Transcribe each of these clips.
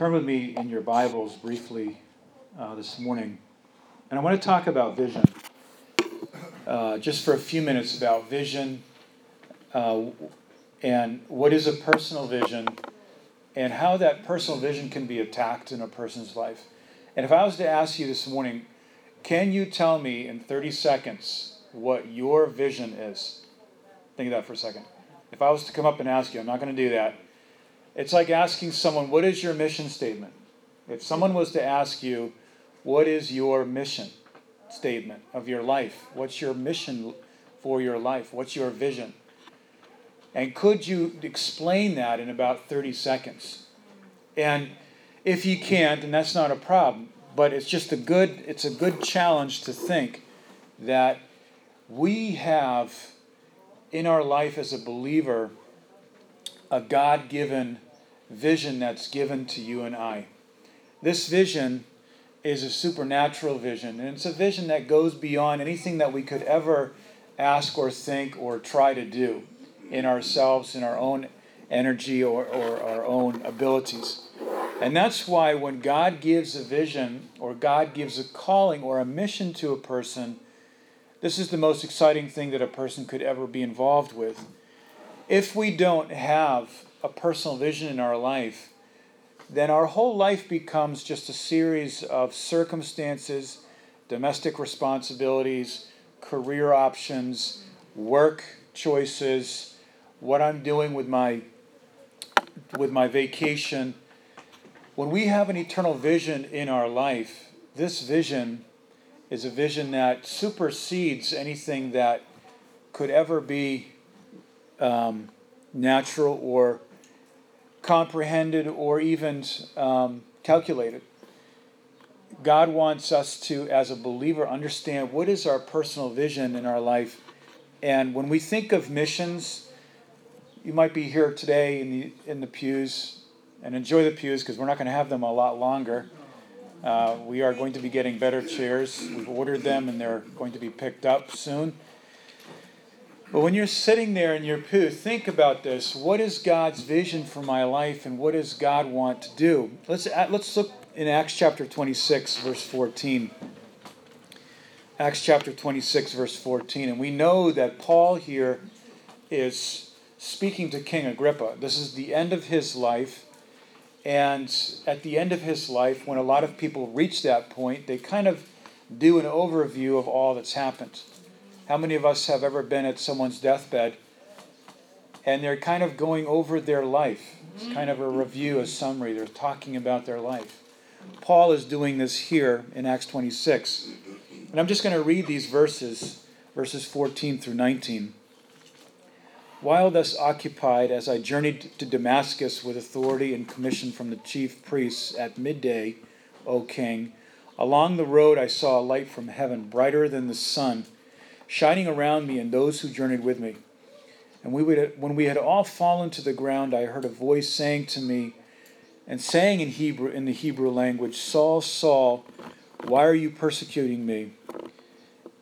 Turn with me in your Bibles briefly uh, this morning. And I want to talk about vision. Uh, just for a few minutes about vision uh, and what is a personal vision and how that personal vision can be attacked in a person's life. And if I was to ask you this morning, can you tell me in 30 seconds what your vision is? Think of that for a second. If I was to come up and ask you, I'm not going to do that. It's like asking someone, What is your mission statement? If someone was to ask you, What is your mission statement of your life? What's your mission for your life? What's your vision? And could you explain that in about 30 seconds? And if you can't, and that's not a problem, but it's just a good it's a good challenge to think that we have in our life as a believer a God given vision that's given to you and I. This vision is a supernatural vision, and it's a vision that goes beyond anything that we could ever ask or think or try to do in ourselves, in our own energy or, or our own abilities. And that's why when God gives a vision or God gives a calling or a mission to a person, this is the most exciting thing that a person could ever be involved with. If we don't have a personal vision in our life, then our whole life becomes just a series of circumstances, domestic responsibilities, career options, work choices, what I'm doing with my with my vacation. When we have an eternal vision in our life, this vision is a vision that supersedes anything that could ever be um, natural or comprehended or even um, calculated. God wants us to, as a believer, understand what is our personal vision in our life. And when we think of missions, you might be here today in the in the pews and enjoy the pews because we're not going to have them a lot longer. Uh, we are going to be getting better chairs. We've ordered them and they're going to be picked up soon. But when you're sitting there in your pew, think about this. What is God's vision for my life and what does God want to do? Let's, uh, let's look in Acts chapter 26, verse 14. Acts chapter 26, verse 14. And we know that Paul here is speaking to King Agrippa. This is the end of his life. And at the end of his life, when a lot of people reach that point, they kind of do an overview of all that's happened. How many of us have ever been at someone's deathbed and they're kind of going over their life? It's kind of a review, a summary. They're talking about their life. Paul is doing this here in Acts 26. And I'm just going to read these verses, verses 14 through 19. While thus occupied, as I journeyed to Damascus with authority and commission from the chief priests at midday, O king, along the road I saw a light from heaven, brighter than the sun shining around me and those who journeyed with me. And we would, when we had all fallen to the ground, I heard a voice saying to me, and saying in Hebrew, in the Hebrew language, Saul, Saul, why are you persecuting me?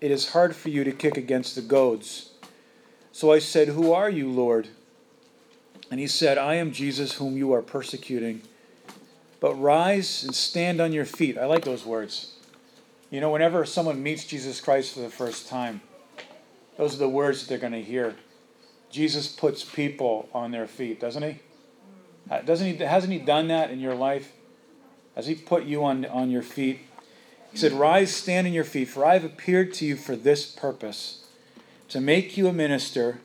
It is hard for you to kick against the goads. So I said, Who are you, Lord? And he said, I am Jesus whom you are persecuting. But rise and stand on your feet. I like those words. You know, whenever someone meets Jesus Christ for the first time, those are the words that they're going to hear. Jesus puts people on their feet, doesn't he? Uh, doesn't he? Hasn't he done that in your life? Has he put you on, on your feet? He said, Rise, stand on your feet, for I have appeared to you for this purpose, to make you a minister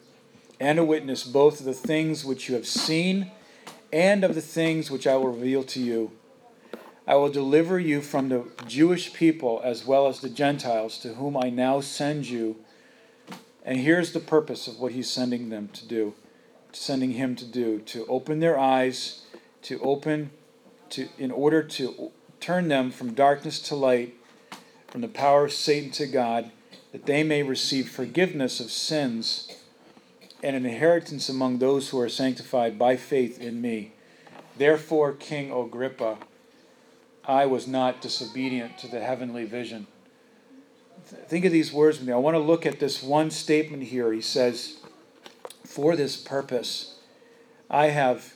and a witness both of the things which you have seen and of the things which I will reveal to you. I will deliver you from the Jewish people as well as the Gentiles, to whom I now send you and here's the purpose of what he's sending them to do, sending him to do, to open their eyes, to open to in order to turn them from darkness to light, from the power of Satan to God, that they may receive forgiveness of sins and an inheritance among those who are sanctified by faith in me. Therefore, King Agrippa, I was not disobedient to the heavenly vision think of these words with me. I want to look at this one statement here. He says, For this purpose, I have,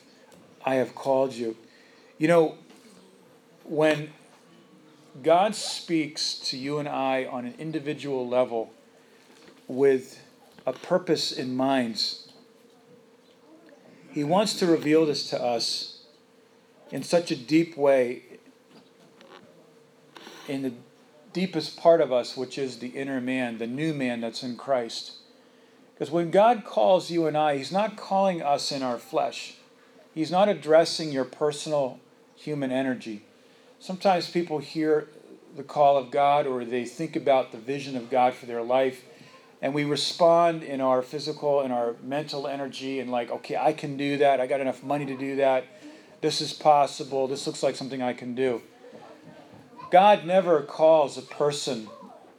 I have called you. You know, when God speaks to you and I on an individual level with a purpose in mind, He wants to reveal this to us in such a deep way, in the deepest part of us, which is the inner man, the new man that's in Christ. Because when God calls you and I, He's not calling us in our flesh. He's not addressing your personal human energy. Sometimes people hear the call of God or they think about the vision of God for their life, and we respond in our physical and our mental energy and, like, okay, I can do that. I got enough money to do that. This is possible. This looks like something I can do. God never calls a person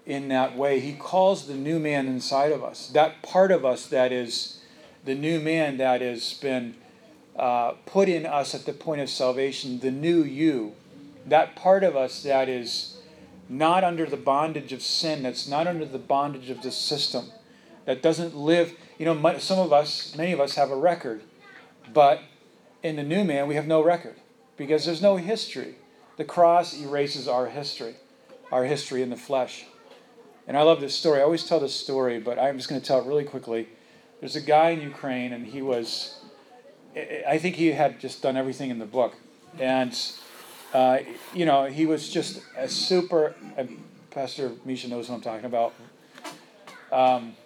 in that way. He calls the new man inside of us, that part of us that is the new man that has been uh, put in us at the point of salvation, the new you, that part of us that is not under the bondage of sin, that's not under the bondage of the system, that doesn't live. You know, some of us, many of us have a record, but in the new man, we have no record because there's no history. The cross erases our history, our history in the flesh. And I love this story. I always tell this story, but I'm just going to tell it really quickly. There's a guy in Ukraine, and he was I think he had just done everything in the book, and uh, you know he was just a super. Pastor Misha knows what I'm talking about. Um,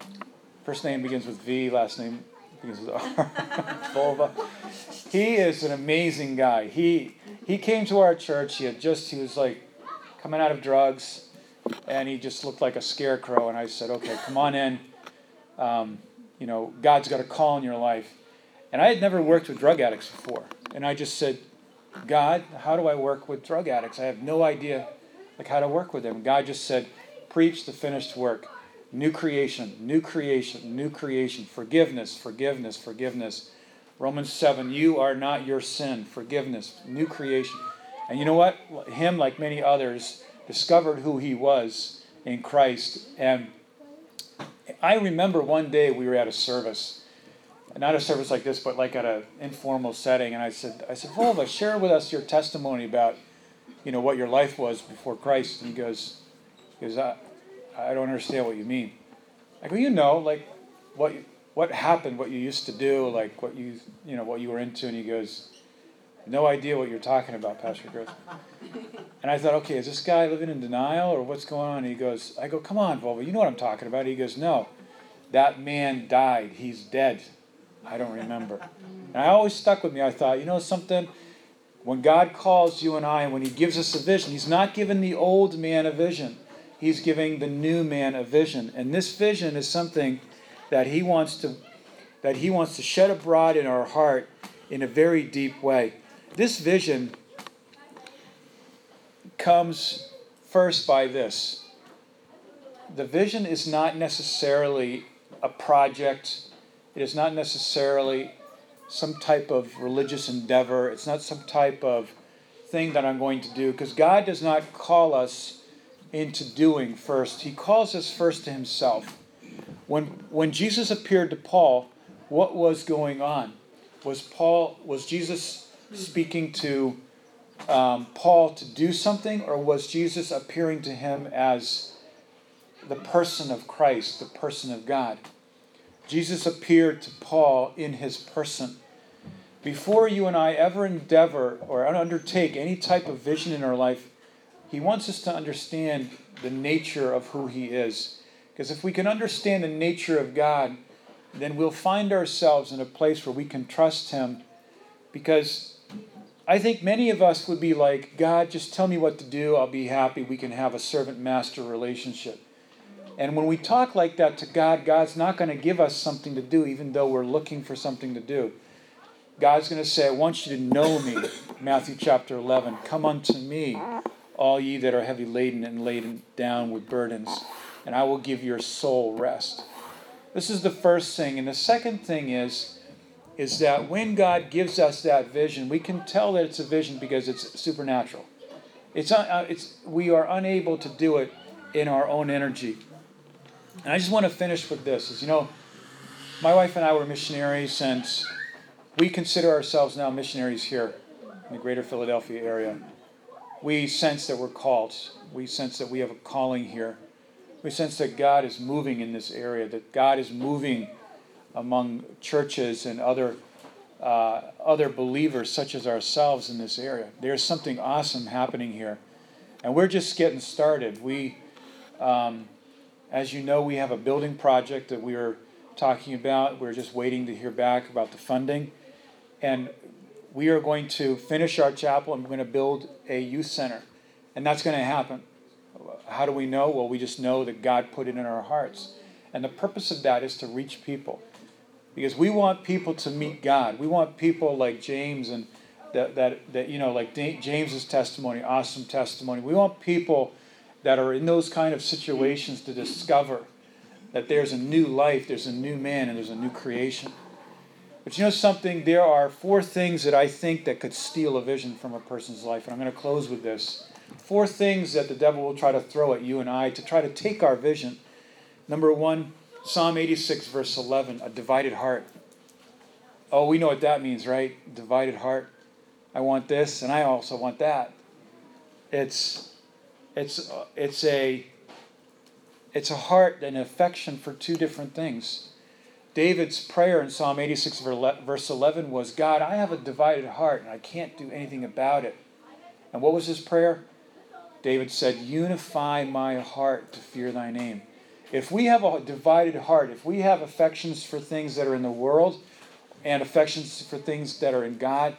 first name begins with V, last name begins with R. Volva. He is an amazing guy. He he came to our church. He had just he was like coming out of drugs, and he just looked like a scarecrow. And I said, "Okay, come on in. Um, you know, God's got a call in your life." And I had never worked with drug addicts before. And I just said, God, how do I work with drug addicts? I have no idea like how to work with them. God just said, preach the finished work. New creation, new creation, new creation. Forgiveness, forgiveness, forgiveness. Romans 7, you are not your sin. Forgiveness, new creation. And you know what? Him, like many others, discovered who he was in Christ. And I remember one day we were at a service not a service like this, but like at an informal setting. And I said, I said, Volva, share with us your testimony about, you know, what your life was before Christ. And he goes, he goes, I, I don't understand what you mean. I go, you know, like what what happened, what you used to do, like what you you know what you were into. And he goes, no idea what you're talking about, Pastor Chris. And I thought, okay, is this guy living in denial or what's going on? And he goes, I go, come on, Volva, you know what I'm talking about. He goes, no, that man died. He's dead. I don't remember. And I always stuck with me. I thought, you know something? When God calls you and I, and when He gives us a vision, He's not giving the old man a vision. He's giving the new man a vision. And this vision is something that He wants to that He wants to shed abroad in our heart in a very deep way. This vision comes first by this. The vision is not necessarily a project it is not necessarily some type of religious endeavor. It's not some type of thing that I'm going to do because God does not call us into doing first. He calls us first to Himself. When, when Jesus appeared to Paul, what was going on? Was Paul was Jesus speaking to um, Paul to do something, or was Jesus appearing to him as the person of Christ, the person of God? Jesus appeared to Paul in his person. Before you and I ever endeavor or undertake any type of vision in our life, he wants us to understand the nature of who he is. Because if we can understand the nature of God, then we'll find ourselves in a place where we can trust him. Because I think many of us would be like, God, just tell me what to do, I'll be happy. We can have a servant master relationship. And when we talk like that to God, God's not going to give us something to do, even though we're looking for something to do. God's going to say, I want you to know me. Matthew chapter 11. Come unto me, all ye that are heavy laden and laden down with burdens, and I will give your soul rest. This is the first thing. And the second thing is, is that when God gives us that vision, we can tell that it's a vision because it's supernatural. It's, uh, it's, we are unable to do it in our own energy. And I just want to finish with this is you know, my wife and I were missionaries, and we consider ourselves now missionaries here in the greater Philadelphia area. we sense that we're called. We sense that we have a calling here. We sense that God is moving in this area, that God is moving among churches and other uh, other believers such as ourselves in this area. There's something awesome happening here, and we're just getting started. We, um, as you know, we have a building project that we are talking about. We're just waiting to hear back about the funding, and we are going to finish our chapel and we're going to build a youth center, and that's going to happen. How do we know? Well, we just know that God put it in our hearts. And the purpose of that is to reach people because we want people to meet God. We want people like James and that, that, that you know, like James's testimony, awesome testimony. We want people that are in those kind of situations to discover that there's a new life, there's a new man, and there's a new creation. But you know something? There are four things that I think that could steal a vision from a person's life, and I'm going to close with this. Four things that the devil will try to throw at you and I to try to take our vision. Number one, Psalm 86, verse 11, a divided heart. Oh, we know what that means, right? Divided heart. I want this, and I also want that. It's, it's, it's a, it's a heart and affection for two different things. David's prayer in Psalm 86, verse 11 was God, I have a divided heart and I can't do anything about it. And what was his prayer? David said, Unify my heart to fear thy name. If we have a divided heart, if we have affections for things that are in the world and affections for things that are in God,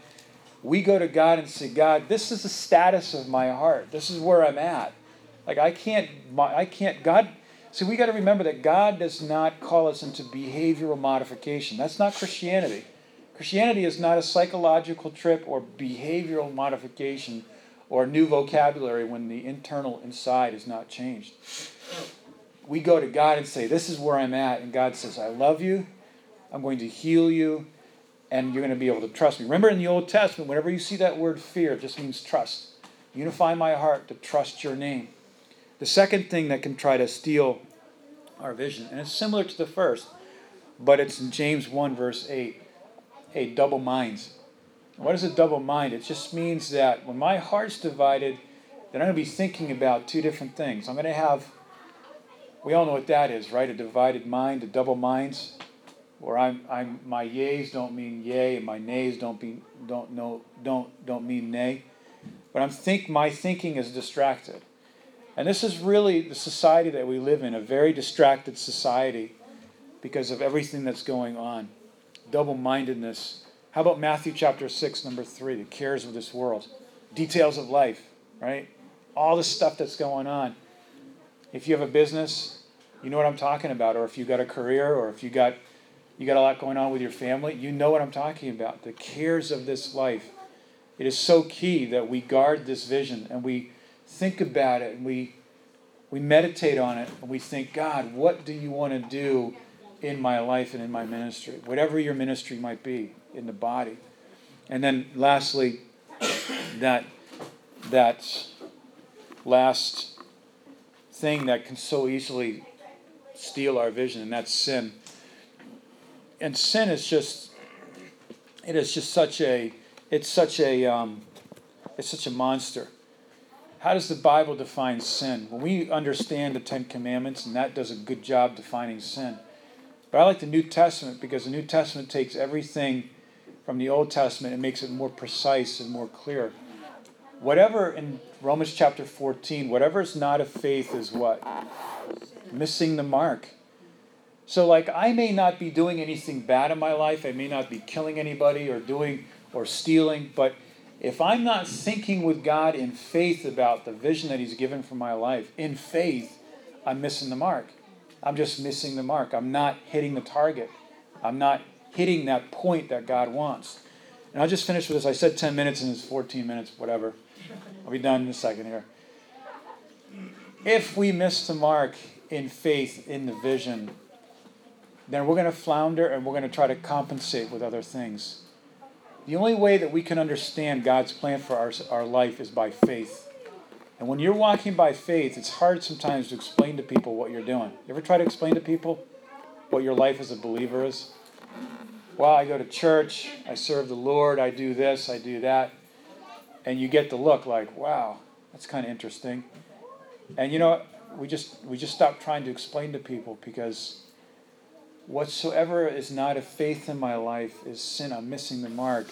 we go to God and say, God, this is the status of my heart. This is where I'm at. Like I can't, I can't. God, see, we got to remember that God does not call us into behavioral modification. That's not Christianity. Christianity is not a psychological trip or behavioral modification or new vocabulary when the internal inside is not changed we go to God and say, This is where I'm at. And God says, I love you. I'm going to heal you. And you're going to be able to trust me. Remember in the Old Testament, whenever you see that word fear, it just means trust. Unify my heart to trust your name. The second thing that can try to steal our vision, and it's similar to the first, but it's in James 1, verse 8 a double mind. What is a double mind? It just means that when my heart's divided, then I'm going to be thinking about two different things. I'm going to have we all know what that is, right? A divided mind, a double minds, where I'm, I'm my yays don't mean yay and my nays don't be don't know don't don't mean nay. But I'm think my thinking is distracted. And this is really the society that we live in, a very distracted society because of everything that's going on. Double mindedness. How about Matthew chapter 6, number 3, the cares of this world, details of life, right? All the stuff that's going on. If you have a business, you know what I'm talking about. Or if you've got a career, or if you got you got a lot going on with your family, you know what I'm talking about. The cares of this life. It is so key that we guard this vision and we think about it and we we meditate on it and we think, God, what do you want to do in my life and in my ministry? Whatever your ministry might be in the body. And then lastly, that that last thing that can so easily steal our vision, and that's sin. And sin is just, it is just such a, it's such a, um, it's such a monster. How does the Bible define sin? When we understand the Ten Commandments, and that does a good job defining sin. But I like the New Testament because the New Testament takes everything from the Old Testament and makes it more precise and more clear. Whatever in Romans chapter 14, whatever is not of faith is what? Missing the mark. So, like, I may not be doing anything bad in my life. I may not be killing anybody or doing or stealing. But if I'm not thinking with God in faith about the vision that He's given for my life, in faith, I'm missing the mark. I'm just missing the mark. I'm not hitting the target. I'm not hitting that point that God wants. And I'll just finish with this. I said 10 minutes and it's 14 minutes, whatever. I'll be done in a second here. If we miss the mark in faith, in the vision, then we're going to flounder and we're going to try to compensate with other things. The only way that we can understand God's plan for our, our life is by faith. And when you're walking by faith, it's hard sometimes to explain to people what you're doing. You ever try to explain to people what your life as a believer is? Well, I go to church, I serve the Lord, I do this, I do that and you get the look like, wow, That's kind of interesting. And you know, we just we just stop trying to explain to people because whatsoever is not a faith in my life is sin. I'm missing the mark.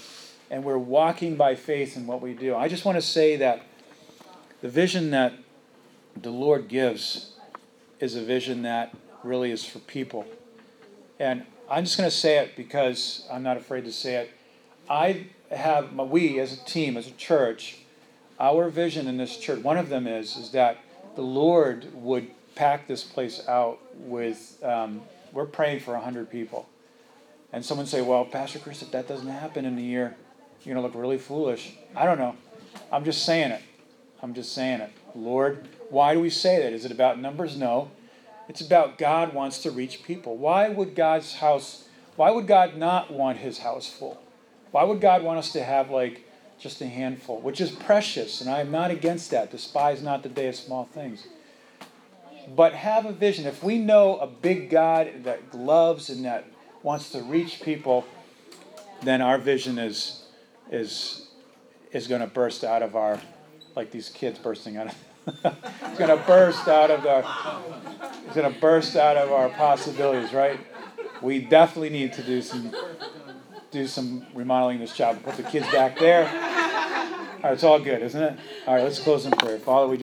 And we're walking by faith in what we do. I just want to say that the vision that the Lord gives is a vision that really is for people. And I'm just going to say it because I'm not afraid to say it. I have, we as a team, as a church, our vision in this church, one of them is, is that the Lord would pack this place out with, um, we're praying for 100 people. And someone say, well, Pastor Chris, if that doesn't happen in a year, you're going to look really foolish. I don't know. I'm just saying it. I'm just saying it. Lord, why do we say that? Is it about numbers? No. It's about God wants to reach people. Why would God's house, why would God not want his house full? Why would God want us to have like just a handful, which is precious, and I'm not against that. Despise not the day of small things. But have a vision. If we know a big God that loves and that wants to reach people, then our vision is is is going to burst out of our like these kids bursting out of it's going to burst out of our it's going to burst out of our possibilities, right? We definitely need to do some do some remodeling this job. Put the kids back there. All right, it's all good, isn't it? All right, let's close in prayer. Father, we